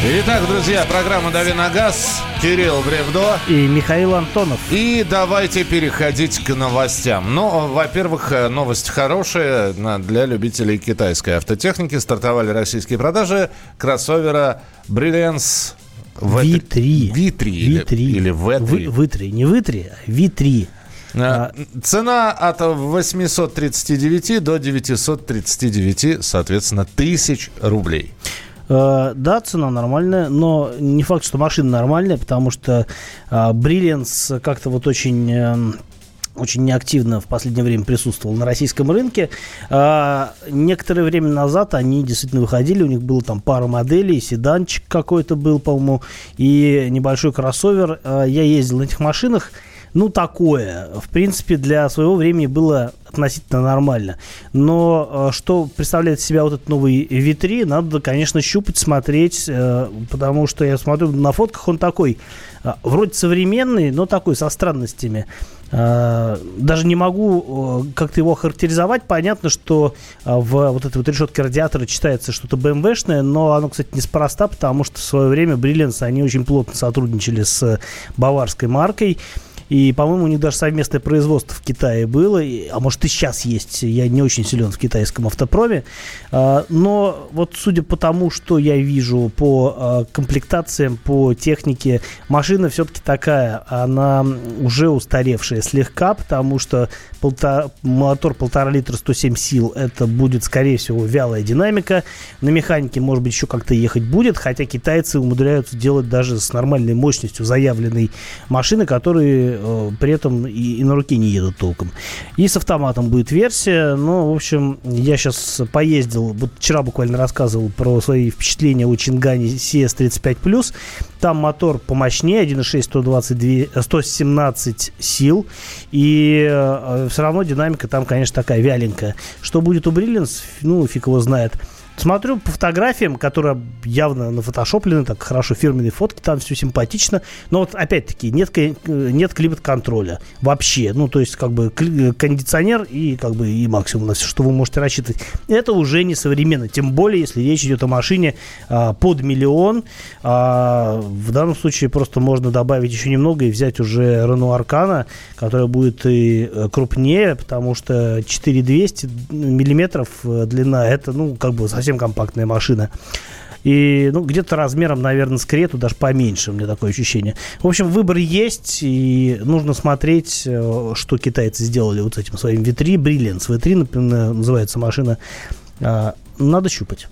Итак, друзья, программа «Дави на газ». Кирилл Бревдо. И Михаил Антонов. И давайте переходить к новостям. Ну, во-первых, новость хорошая для любителей китайской автотехники. Стартовали российские продажи кроссовера Brilliance V3. V3. V3. Или V3. V3. Не V3, а V3. А, цена от 839 до 939, соответственно, тысяч рублей. Э, да, цена нормальная, но не факт, что машина нормальная, потому что Brilliance как-то вот очень эм, очень неактивно в последнее время присутствовал на российском рынке. А, некоторое время назад они действительно выходили, у них было там пара моделей, седанчик какой-то был, по-моему, и небольшой кроссовер. А, я ездил на этих машинах, ну, такое. В принципе, для своего времени было относительно нормально. Но э, что представляет себя вот этот новый V3, надо, конечно, щупать, смотреть, э, потому что я смотрю на фотках, он такой, э, вроде современный, но такой, со странностями. Даже не могу как-то его характеризовать. Понятно, что в вот этой вот решетке радиатора читается что-то BMW-шное, но оно, кстати, неспроста, потому что в свое время Brilliance, они очень плотно сотрудничали с баварской маркой. И, по-моему, у них даже совместное производство в Китае было, а может и сейчас есть. Я не очень силен в китайском автопроме. А, но вот судя по тому, что я вижу по а, комплектациям, по технике, машина все-таки такая, она уже устаревшая слегка, потому что полтора, мотор полтора литра 107 сил, это будет, скорее всего, вялая динамика. На механике, может быть, еще как-то ехать будет, хотя китайцы умудряются делать даже с нормальной мощностью заявленной машины, которые э, при этом и, и на руке не едут толком. И с автоматом будет версия, но, в общем, я сейчас поездил, вот вчера буквально рассказывал про свои впечатления о Чингане CS35+, там мотор помощнее, 1.6, 122, 117 сил, и э, все равно динамика там, конечно, такая вяленькая. Что будет у Brilliance, ну, фиг его знает. Смотрю по фотографиям, которые явно нафотошоплены, так хорошо, фирменные фотки, там все симпатично. Но вот опять-таки нет, нет климат-контроля вообще. Ну, то есть как бы кондиционер и как бы и максимум на все, что вы можете рассчитывать. Это уже не современно. Тем более, если речь идет о машине а, под миллион. А, в данном случае просто можно добавить еще немного и взять уже Renault Arcana, которая будет и э, крупнее, потому что 4200 миллиметров э, длина, это, ну, как бы совсем совсем компактная машина. И ну, где-то размером, наверное, с Крету, даже поменьше, у меня такое ощущение. В общем, выбор есть, и нужно смотреть, э, что китайцы сделали вот с этим своим V3. Brilliance V3, например, называется машина. А, надо щупать.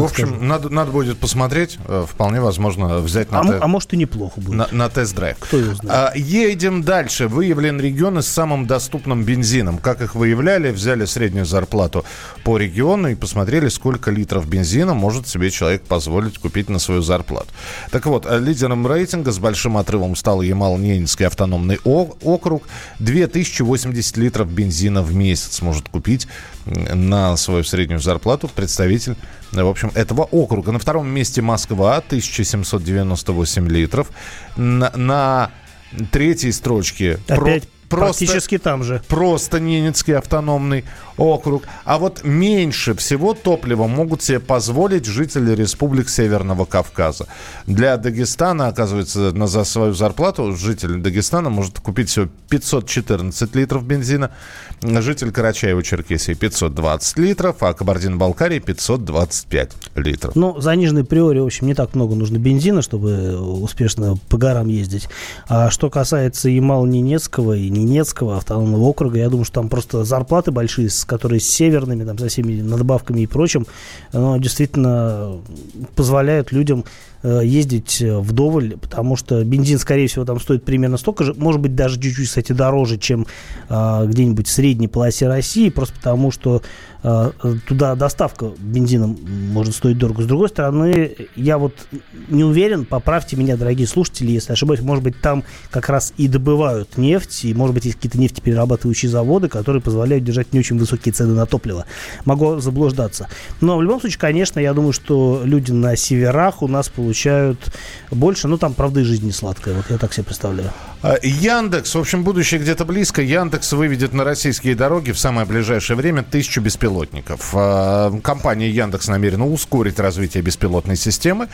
В общем, надо, надо будет посмотреть. Э, вполне возможно взять на а, те... а может и неплохо будет. На, на тест-драйв. Кто его знает. А, едем дальше. Выявлен регионы с самым доступным бензином. Как их выявляли? Взяли среднюю зарплату по региону и посмотрели, сколько литров бензина может себе человек позволить купить на свою зарплату. Так вот, э, лидером рейтинга с большим отрывом стал Ямал-Ненецкий автономный округ. 2080 литров бензина в месяц может купить на свою среднюю зарплату представитель, в общем, этого округа. На втором месте Москва, 1798 литров. На, на третьей строчке... Опять Просто, Практически там же. Просто Ненецкий автономный округ. А вот меньше всего топлива могут себе позволить жители республик Северного Кавказа. Для Дагестана, оказывается, на за свою зарплату житель Дагестана может купить всего 514 литров бензина. Житель Карачаева-Черкесии 520 литров, а Кабардино-Балкарии 525 литров. Ну, заниженной приори, в общем, не так много нужно бензина, чтобы успешно по горам ездить. А что касается Ямал-Ненецкого и Ненецкого автономного округа, я думаю, что там просто зарплаты большие, с которые с северными, там, со всеми надбавками и прочим, но действительно позволяют людям ездить э, вдоволь, потому что бензин, скорее всего, там стоит примерно столько же, может быть, даже чуть-чуть, кстати, дороже, чем э, где-нибудь в средней полосе России, просто потому что э, туда доставка бензина может стоить дорого. С другой стороны, я вот не уверен, поправьте меня, дорогие слушатели, если ошибаюсь, может быть, там как раз и добывают нефть, и, может быть, есть какие-то нефтеперерабатывающие заводы, которые позволяют держать не очень высокие цены на топливо. Могу заблуждаться. Но в любом случае, конечно, я думаю, что люди на северах у нас получают получают больше. Ну, там, правда, и жизнь не сладкая. Вот я так себе представляю. А, Яндекс, в общем, будущее где-то близко. Яндекс выведет на российские дороги в самое ближайшее время тысячу беспилотников. А, компания Яндекс намерена ускорить развитие беспилотной системы.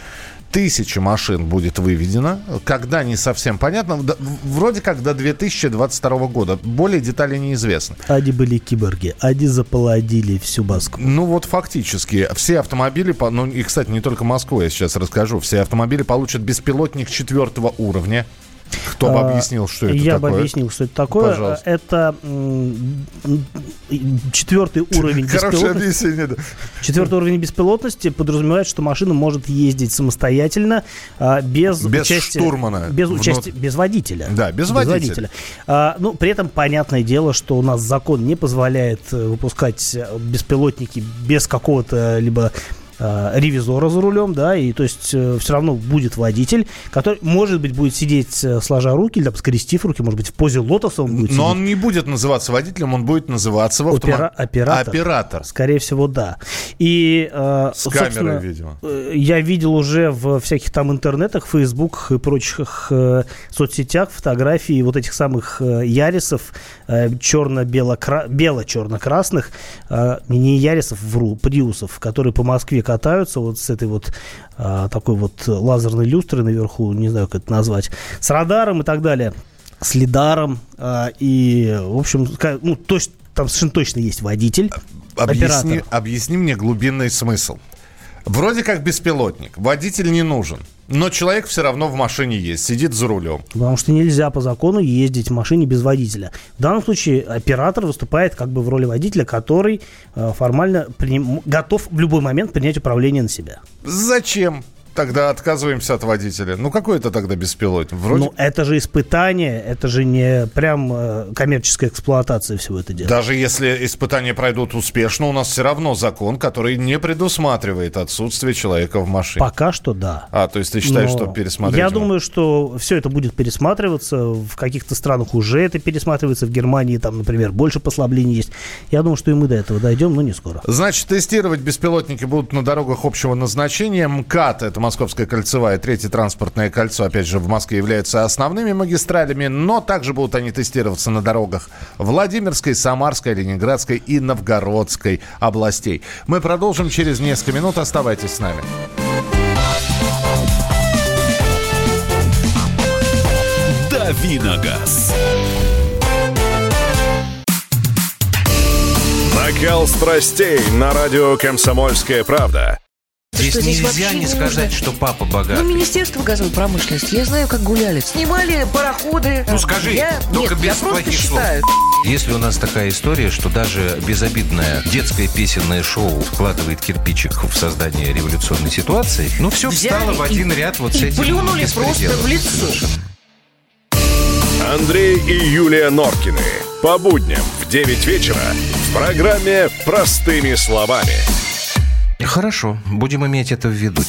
Тысяча машин будет выведено. Когда, не совсем понятно. Вроде как до 2022 года. Более деталей неизвестны. Они были киборги. Они заполонили всю Москву. Ну вот фактически. Все автомобили, ну и, кстати, не только Москву, я сейчас расскажу. Все автомобили получат беспилотник четвертого уровня. Кто бы а, объяснил, что это Я такое? бы объяснил, что это такое. Пожалуйста. Это четвертый уровень беспилотности. Четвертый уровень беспилотности подразумевает, что машина может ездить самостоятельно а, без, без участия, штурмана, без участия, без водителя. Да, без, без водителя. водителя. А, ну, при этом понятное дело, что у нас закон не позволяет э, выпускать беспилотники без какого-то либо э, ревизора за рулем, да, и то есть э, все равно будет водитель, который, может быть, будет сидеть э, сложа руки, или скрестив руки, может быть, в позе лотоса он будет Но сидеть. он не будет называться водителем, он будет называться в автомо... Опера... оператор. Оператор. Скорее всего, да. И, э, С камерой, видимо. Э, я видел уже в всяких там интернетах, фейсбуках и прочих э, соцсетях фотографии вот этих самых э, ярисов э, черно-бело-черно-красных, э, не ярисов, вру, приусов, которые по Москве катаются вот с этой вот а, такой вот лазерной люстрой наверху, не знаю, как это назвать, с радаром и так далее, с лидаром. А, и, в общем, ну, то есть, там совершенно точно есть водитель, объясни, оператор. Объясни мне глубинный смысл. Вроде как беспилотник, водитель не нужен. Но человек все равно в машине есть, сидит за рулем. Потому что нельзя по закону ездить в машине без водителя. В данном случае оператор выступает как бы в роли водителя, который э, формально приним... готов в любой момент принять управление на себя. Зачем? Тогда отказываемся от водителя. Ну, какой это тогда беспилотник? Вроде... Ну, это же испытание, это же не прям э, коммерческая эксплуатация всего это дела. Даже если испытания пройдут успешно, у нас все равно закон, который не предусматривает отсутствие человека в машине. Пока что да. А, то есть ты считаешь, Но что пересмотреть? Я думаю, что все это будет пересматриваться. В каких-то странах уже это пересматривается. В Германии, там, например, больше послаблений есть. Я думаю, что и мы до этого дойдем, но не скоро. Значит, тестировать беспилотники будут на дорогах общего назначения. МКАД, это Московская кольцевая, третье транспортное кольцо, опять же, в Москве являются основными магистралями, но также будут они тестироваться на дорогах Владимирской, Самарской, Ленинградской и Новгородской областей. Мы продолжим через несколько минут. Оставайтесь с нами. Давиногаз. Накал страстей на радио «Комсомольская правда». Здесь что, нельзя здесь не сказать, что папа богатый. Ну, Министерство газовой промышленности, я знаю, как гуляли. Снимали пароходы. Ну, скажи, я... только Нет, без я плохих считаю. слов. Если у нас такая история, что даже безобидное детское песенное шоу вкладывает кирпичик в создание революционной ситуации, ну, все Взяли встало в один и, ряд вот и с этим. плюнули просто в лицо. Андрей и Юлия Норкины. По будням в 9 вечера в программе «Простыми словами». Хорошо, будем иметь это в виду.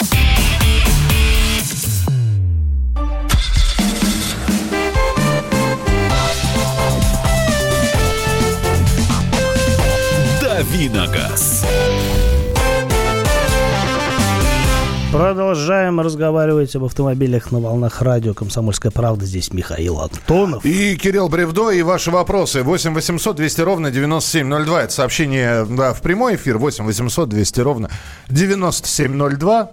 Давиногаз. Продолжаем разговаривать об автомобилях на волнах радио «Комсомольская правда». Здесь Михаил Антонов. И Кирилл Бревдо, и ваши вопросы. 8 800 200 ровно 9702. Это сообщение да, в прямой эфир. 8 800 200 ровно 9702.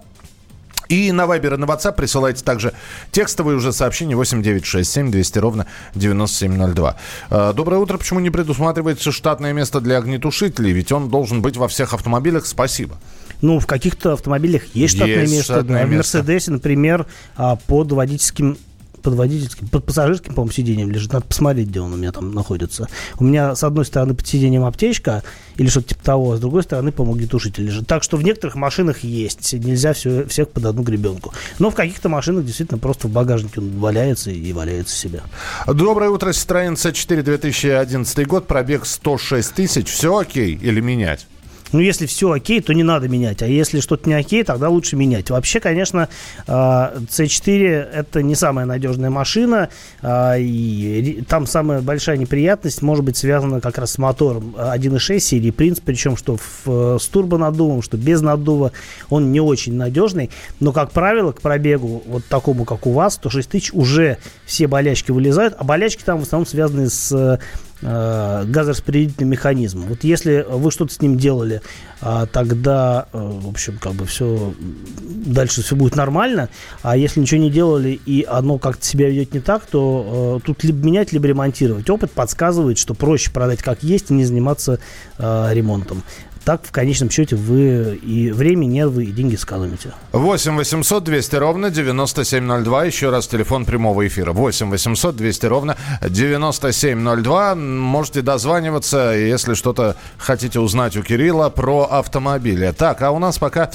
И на Вайбер и на WhatsApp присылайте также текстовые уже сообщения 8967 200 ровно 9702. А, доброе утро. Почему не предусматривается штатное место для огнетушителей? Ведь он должен быть во всех автомобилях. Спасибо. Ну, в каких-то автомобилях есть штатное есть место. Штатное в Мерседесе, например, а, под водительским под водительским, под пассажирским, по-моему, сиденьем лежит. Надо посмотреть, где он у меня там находится. У меня, с одной стороны, под сиденьем аптечка или что-то типа того, а с другой стороны, по-моему, огнетушитель лежит. Так что в некоторых машинах есть. Нельзя все, всех под одну гребенку. Но в каких-то машинах действительно просто в багажнике он валяется и валяется себе. Доброе утро, Citroёn C4 2011 год, пробег 106 тысяч. Все окей или менять? Ну, если все окей, то не надо менять. А если что-то не окей, тогда лучше менять. Вообще, конечно, C4 это не самая надежная машина. И там самая большая неприятность может быть связана как раз с мотором 1.6 серии Принц. Причем, что в, с турбонаддувом, что без наддува. Он не очень надежный. Но, как правило, к пробегу вот такому, как у вас, 106 тысяч, уже все болячки вылезают. А болячки там в основном связаны с э, газораспределительным механизмом. Вот если вы что-то с ним делали, э, тогда, э, в общем, как бы все дальше все будет нормально. А если ничего не делали и оно как-то себя ведет не так, то э, тут либо менять, либо ремонтировать. Опыт подсказывает, что проще продать как есть и не заниматься э, ремонтом так в конечном счете вы и время, нервы, и деньги сэкономите. 8 800 200 ровно 9702. Еще раз телефон прямого эфира. 8 800 200 ровно 9702. Можете дозваниваться, если что-то хотите узнать у Кирилла про автомобили. Так, а у нас пока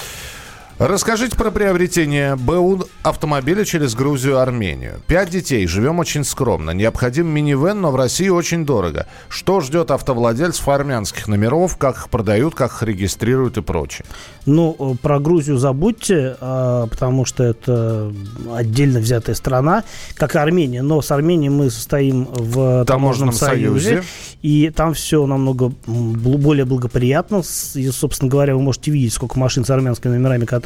Расскажите про приобретение БУ автомобиля через Грузию Армению. Пять детей, живем очень скромно. Необходим минивэн, но в России очень дорого. Что ждет автовладельцев армянских номеров, как их продают, как их регистрируют и прочее? Ну, про Грузию забудьте, а, потому что это отдельно взятая страна, как и Армения. Но с Арменией мы состоим в таможенном, таможенном союзе, союзе, и там все намного более благоприятно. И, собственно говоря, вы можете видеть, сколько машин с армянскими номерами катаются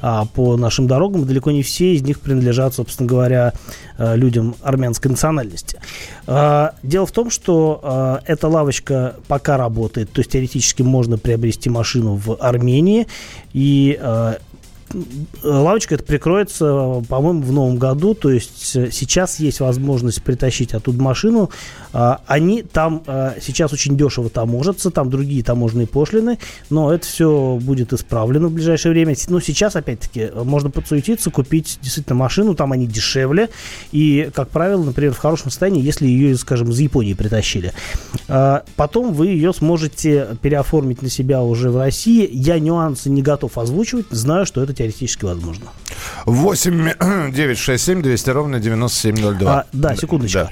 а, по нашим дорогам. И далеко не все из них принадлежат, собственно говоря, а, людям армянской национальности. А, дело в том, что а, эта лавочка пока работает, то есть теоретически можно приобрести машину в Армении, и а, лавочка это прикроется, по-моему, в новом году. То есть э, сейчас есть возможность притащить оттуда машину. А, они там э, сейчас очень дешево таможатся, там другие таможенные пошлины, но это все будет исправлено в ближайшее время. Но сейчас, опять-таки, можно подсуетиться, купить действительно машину, там они дешевле. И, как правило, например, в хорошем состоянии, если ее, скажем, из Японии притащили. А, потом вы ее сможете переоформить на себя уже в России. Я нюансы не готов озвучивать, знаю, что это теоретически возможно. 8 9 6 7 200 ровно 9702. А, да, секундочку. Да.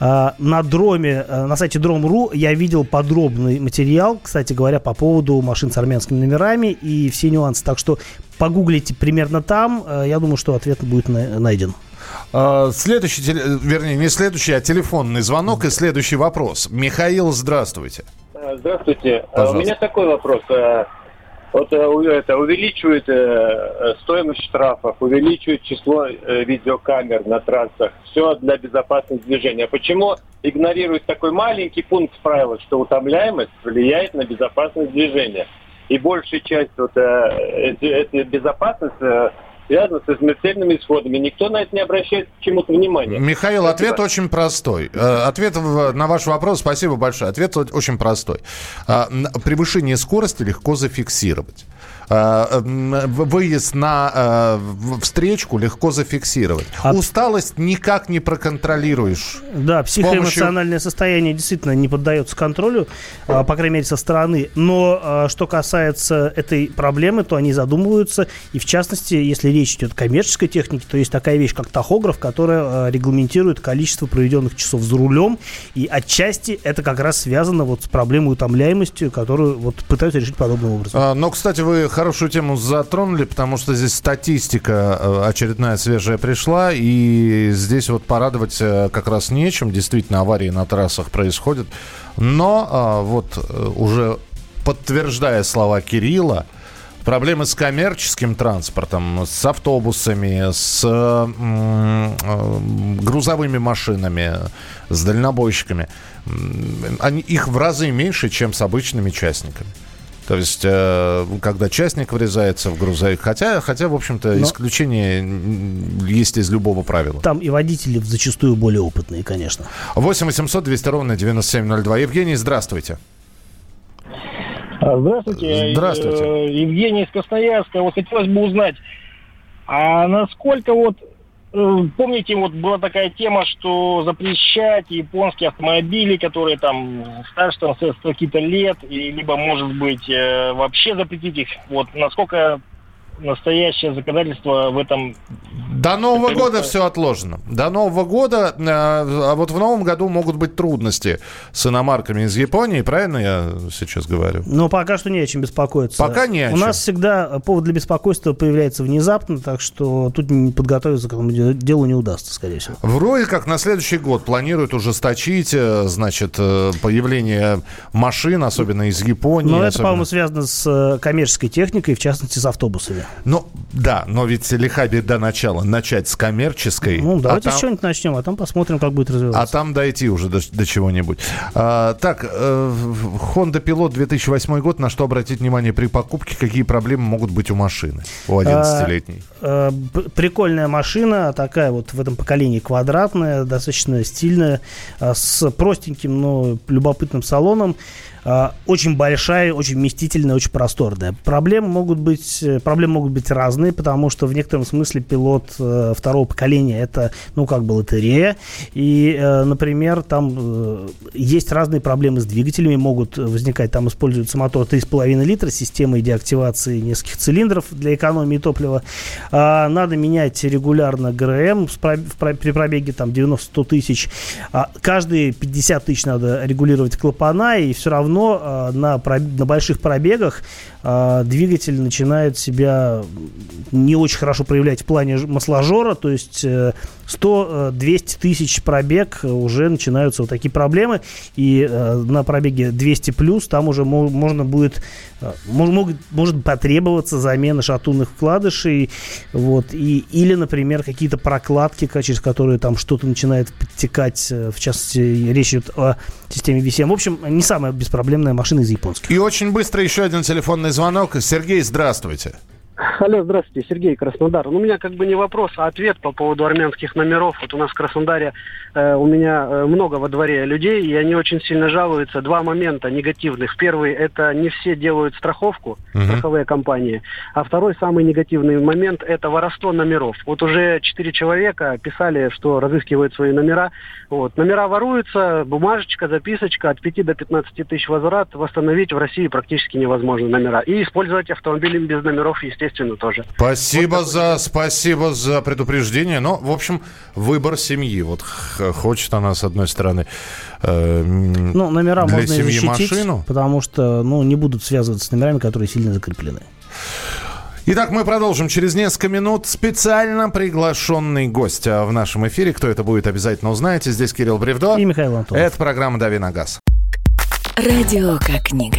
А, на дроме, э, на сайте Drome.ru я видел подробный материал, кстати говоря, по поводу машин с армянскими номерами и все нюансы. Так что погуглите примерно там, э, я думаю, что ответ будет найден. А, следующий, вернее, не следующий, а телефонный звонок и следующий вопрос. Михаил, здравствуйте. Здравствуйте. Пожалуйста. У меня такой вопрос. Вот э, это увеличивает э, э, стоимость штрафов, увеличивает число видеокамер на трассах. Все для безопасности движения. Почему игнорирует такой маленький пункт правила, что утомляемость влияет на безопасность движения? И большая часть вот этой безопасности связано со смертельными исходами. Никто на это не обращает к чему-то внимания. Михаил, ответ очень простой. Э, ответ на ваш вопрос, спасибо большое. Ответ очень простой. А, превышение скорости легко зафиксировать. Э, выезд на э, встречку легко зафиксировать. А... Усталость никак не проконтролируешь. Да, психоэмоциональное помощью... состояние действительно не поддается контролю, э, по крайней мере, со стороны. Но что касается этой проблемы, то они задумываются. И в частности, если речь идет о коммерческой технике, то есть такая вещь, как тахограф, которая регламентирует количество проведенных часов за рулем. И отчасти это как раз связано вот с проблемой утомляемости, которую вот пытаются решить подобным образом. А, но, кстати, вы хорошую тему затронули, потому что здесь статистика э, очередная свежая пришла, и здесь вот порадовать э, как раз нечем. Действительно, аварии на трассах происходят. Но а, вот э, уже подтверждая слова Кирилла, проблемы с коммерческим транспортом, с автобусами, с грузовыми машинами, с дальнобойщиками, они, их в разы меньше, чем с обычными частниками. То есть, э, когда частник врезается в грузовик, хотя, хотя в общем-то, Но... исключение есть из любого правила. Там и водители зачастую более опытные, конечно. 8 800 200 ровно 9702. Евгений, здравствуйте. А, здравствуйте. Здравствуйте. Э, Евгений из Красноярска. Вот хотелось бы узнать, а насколько вот помните, вот была такая тема, что запрещать японские автомобили, которые там старше там, какие-то лет, и либо, может быть, э, вообще запретить их. Вот насколько настоящее законодательство в этом До Нового года все отложено. До Нового года, э, а вот в Новом году могут быть трудности с иномарками из Японии, правильно я сейчас говорю? Но пока что не о чем беспокоиться. Пока не о чем. У нас всегда повод для беспокойства появляется внезапно, так что тут подготовиться к этому делу не удастся, скорее всего. Вроде как на следующий год планируют ужесточить, э, значит, э, появление машин, особенно из Японии. Но это, особенно... по-моему, связано с коммерческой техникой, в частности, с автобусами. Ну, да, но ведь лиха беда начала начать с коммерческой. Ну, давайте а там... с чего-нибудь начнем, а там посмотрим, как будет развиваться. А там дойти уже до, до чего-нибудь. А, так, э, Honda Pilot 2008 год, на что обратить внимание при покупке, какие проблемы могут быть у машины, у 11-летней? А, а, прикольная машина, такая вот в этом поколении квадратная, достаточно стильная, а, с простеньким, но любопытным салоном. А, очень большая, очень вместительная, очень просторная. Проблемы могут быть, э, проблемы могут быть разные, потому что в некотором смысле пилот э, второго поколения это, ну, как бы лотерея. И, э, например, там есть разные проблемы с двигателями, могут возникать, там используется мотор 3,5 литра с системой деактивации нескольких цилиндров для экономии топлива. А, надо менять регулярно ГРМ при пробеге там 90-100 тысяч. А, каждые 50 тысяч надо регулировать клапана, и все равно равно э, на, на больших пробегах э, двигатель начинает себя не очень хорошо проявлять в плане масложора, то есть э, 100-200 тысяч пробег уже начинаются вот такие проблемы, и э, на пробеге 200 плюс там уже мо- можно будет э, могут, может потребоваться замена шатунных вкладышей, вот, и, или, например, какие-то прокладки, через которые там что-то начинает подтекать, э, в частности, речь идет о системе VCM. В общем, не самая беспроблемная машина из японских. И очень быстро еще один телефонный звонок. Сергей, здравствуйте. Алло, здравствуйте, Сергей Краснодар. Ну, у меня как бы не вопрос, а ответ по поводу армянских номеров. Вот у нас в Краснодаре э, у меня э, много во дворе людей, и они очень сильно жалуются. Два момента негативных. Первый – это не все делают страховку, uh-huh. страховые компании. А второй, самый негативный момент – это воровство номеров. Вот уже четыре человека писали, что разыскивают свои номера. Вот. Номера воруются, бумажечка, записочка, от 5 до 15 тысяч возврат. Восстановить в России практически невозможно номера. И использовать автомобили без номеров, естественно, естественно, тоже. Спасибо вот за, спасибо за предупреждение. Но, в общем, выбор семьи. Вот хочет она, с одной стороны, э, ну, номера для можно семьи защитить, машину. потому что, ну, не будут связываться с номерами, которые сильно закреплены. Итак, мы продолжим через несколько минут. Специально приглашенный гость а, в нашем эфире. Кто это будет, обязательно узнаете. Здесь Кирилл Бревдо. И Михаил Антонов. Это программа «Дави на газ». Радио как книга.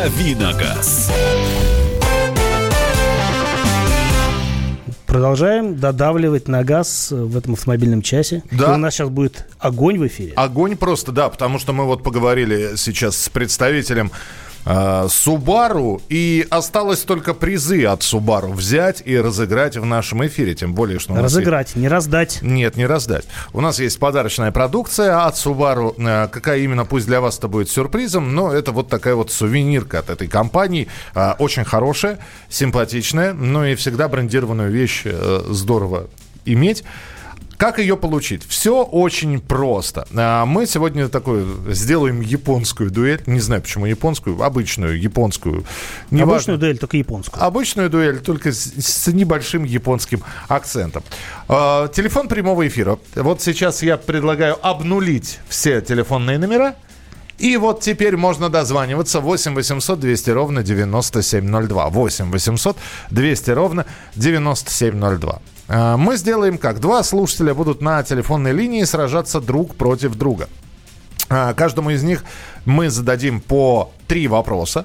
Давиногаз. Продолжаем додавливать на газ в этом автомобильном часе. Да. И у нас сейчас будет огонь в эфире. Огонь просто, да, потому что мы вот поговорили сейчас с представителем Субару, э, и осталось только призы от Субару взять и разыграть в нашем эфире, тем более, что... Разыграть, есть... не раздать. Нет, не раздать. У нас есть подарочная продукция от Субару, э, какая именно, пусть для вас это будет сюрпризом, но это вот такая вот сувенирка от этой компании, э, очень хорошая, симпатичная, но и всегда брендированную вещь здорово иметь. Как ее получить? Все очень просто. А, мы сегодня такую сделаем японскую дуэль. Не знаю, почему японскую, обычную японскую. Не обычную дуэль, только японскую. Обычную дуэль, только с, с небольшим японским акцентом. А, телефон прямого эфира. Вот сейчас я предлагаю обнулить все телефонные номера. И вот теперь можно дозваниваться 8 800 200 ровно 9702. 8 800 200 ровно 9702. А, мы сделаем как? Два слушателя будут на телефонной линии сражаться друг против друга. А, каждому из них мы зададим по три вопроса.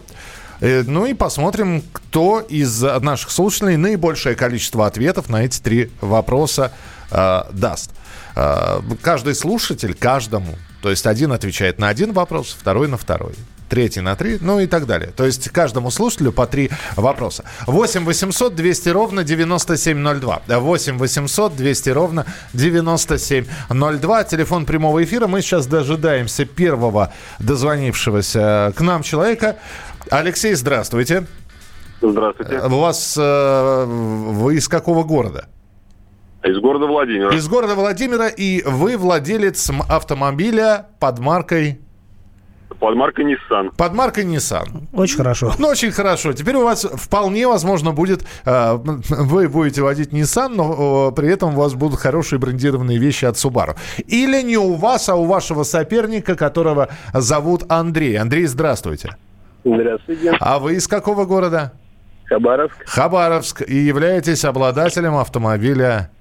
Э, ну и посмотрим, кто из наших слушателей наибольшее количество ответов на эти три вопроса э, даст. Э, каждый слушатель каждому, то есть один отвечает на один вопрос, второй на второй третий на три, ну и так далее. То есть каждому слушателю по три вопроса. 8 800 200 ровно 9702. 8 800 200 ровно 9702. Телефон прямого эфира. Мы сейчас дожидаемся первого дозвонившегося к нам человека. Алексей, здравствуйте. Здравствуйте. У вас... Э, вы из какого города? Из города Владимира. Из города Владимира, и вы владелец автомобиля под маркой... Под маркой Nissan. Под маркой Nissan. Очень хорошо. Ну, очень хорошо. Теперь у вас вполне возможно будет... Э, вы будете водить Nissan, но э, при этом у вас будут хорошие брендированные вещи от Subaru. Или не у вас, а у вашего соперника, которого зовут Андрей. Андрей, здравствуйте. Здравствуйте. А вы из какого города? Хабаровск. Хабаровск. И являетесь обладателем автомобиля...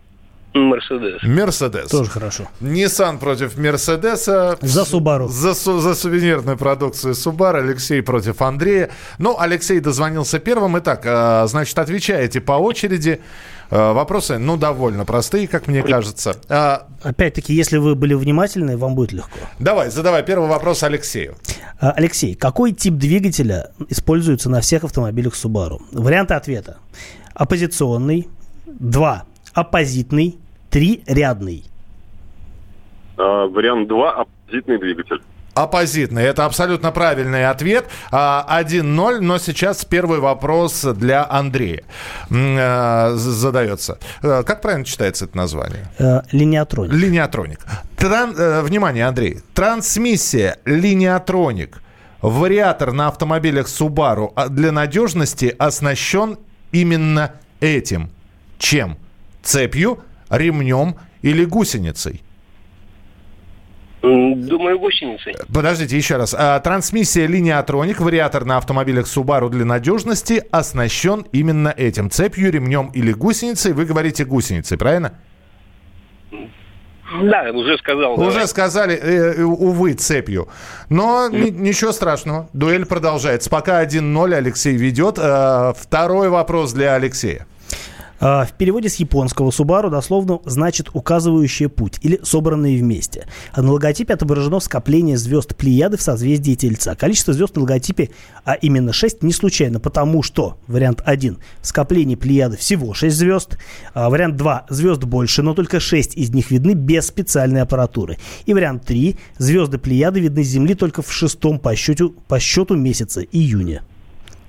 Мерседес. Мерседес. Тоже хорошо. Nissan против Мерседеса. За Subaru. За, за сувенирную продукцию Subaru. Алексей против Андрея. Ну, Алексей дозвонился первым. Итак, э, значит, отвечаете по очереди. Э, вопросы, ну, довольно простые, как мне кажется. А, Опять-таки, если вы были внимательны, вам будет легко. Давай, задавай первый вопрос Алексею. А, Алексей, какой тип двигателя используется на всех автомобилях Subaru? Варианты ответа. Оппозиционный. Два. Оппозитный. Три рядный. А, вариант 2 оппозитный двигатель. Оппозитный. Это абсолютно правильный ответ. 1-0, а, но сейчас первый вопрос для Андрея э, задается. Э, как правильно читается это название? Э, линиатроник. Линиатроник. Тран, внимание, Андрей. Трансмиссия линиатроник. Вариатор на автомобилях Subaru а для надежности оснащен именно этим. Чем? Цепью, ремнем или гусеницей? Думаю, гусеницей. Подождите, еще раз. А, трансмиссия линиатроник, вариатор на автомобилях Subaru для надежности оснащен именно этим. Цепью, ремнем или гусеницей. Вы говорите гусеницей, правильно? Да, уже сказал. Уже давай. сказали, э, увы, цепью. Но mm. ничего страшного. Дуэль продолжается. Пока 1-0 Алексей ведет. Э, второй вопрос для Алексея. А, в переводе с японского Subaru дословно значит «указывающая путь» или «собранные вместе». А на логотипе отображено скопление звезд Плеяды в созвездии Тельца. Количество звезд на логотипе, а именно 6, не случайно, потому что вариант 1 – скопление Плеяды всего 6 звезд, а вариант 2 – звезд больше, но только 6 из них видны без специальной аппаратуры. И вариант 3 – звезды Плеяды видны с Земли только в шестом по счету, по счету месяца июня.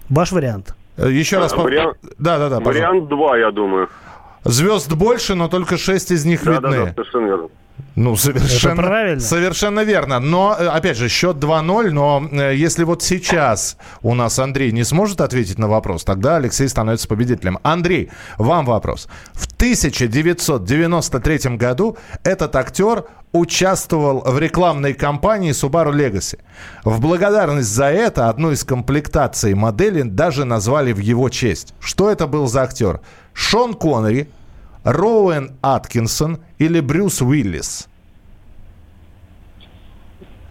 Ваш вариант – еще раз... Вариант... Да, да, да. Вариант 2, я думаю. Звезд больше, но только 6 из них да, видны. Да, да, совершенно верно. Ну, совершенно, Это правильно. совершенно верно. Но, э, опять же, счет 2-0, но э, если вот сейчас у нас Андрей не сможет ответить на вопрос, тогда Алексей становится победителем. Андрей, вам вопрос. В 1993 году этот актер участвовал в рекламной кампании Subaru Legacy. В благодарность за это одну из комплектаций модели даже назвали в его честь. Что это был за актер? Шон Коннери, Роуэн Аткинсон или Брюс Уиллис?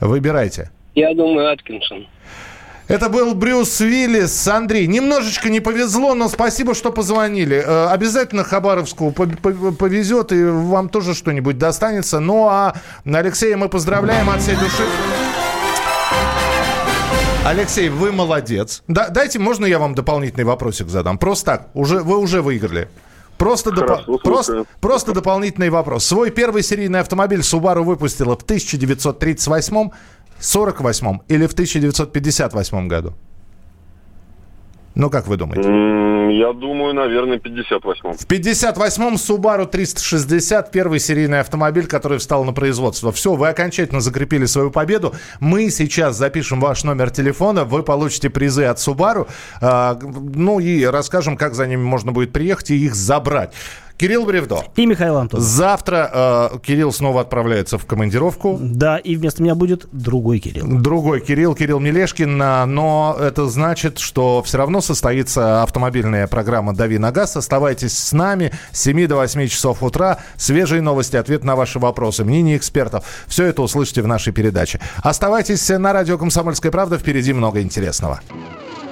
Выбирайте. Я думаю, Аткинсон. Это был Брюс Уиллис. Андрей, немножечко не повезло, но спасибо, что позвонили. Э, обязательно Хабаровску повезет, и вам тоже что-нибудь достанется. Ну, а Алексея мы поздравляем от всей души. Алексей, вы молодец. Да, дайте, можно я вам дополнительный вопросик задам? Просто так, уже, вы уже выиграли. Просто, Хорошо, допо- просто, просто дополнительный вопрос. Свой первый серийный автомобиль Subaru выпустила в 1938 48 или в 1958 году? Ну, как вы думаете? Я думаю, наверное, 58-м. В 58-м Subaru 360, первый серийный автомобиль, который встал на производство. Все, вы окончательно закрепили свою победу. Мы сейчас запишем ваш номер телефона, вы получите призы от Subaru. Э, ну и расскажем, как за ними можно будет приехать и их забрать. Кирилл Бревдо. И Михаил Антонов. Завтра э, Кирилл снова отправляется в командировку. Да, и вместо меня будет другой Кирилл. Другой Кирилл, Кирилл Мелешкин. Но это значит, что все равно состоится автомобильная программа «Дави на газ». Оставайтесь с нами с 7 до 8 часов утра. Свежие новости, ответ на ваши вопросы, мнения экспертов. Все это услышите в нашей передаче. Оставайтесь на радио «Комсомольская правда». Впереди много интересного.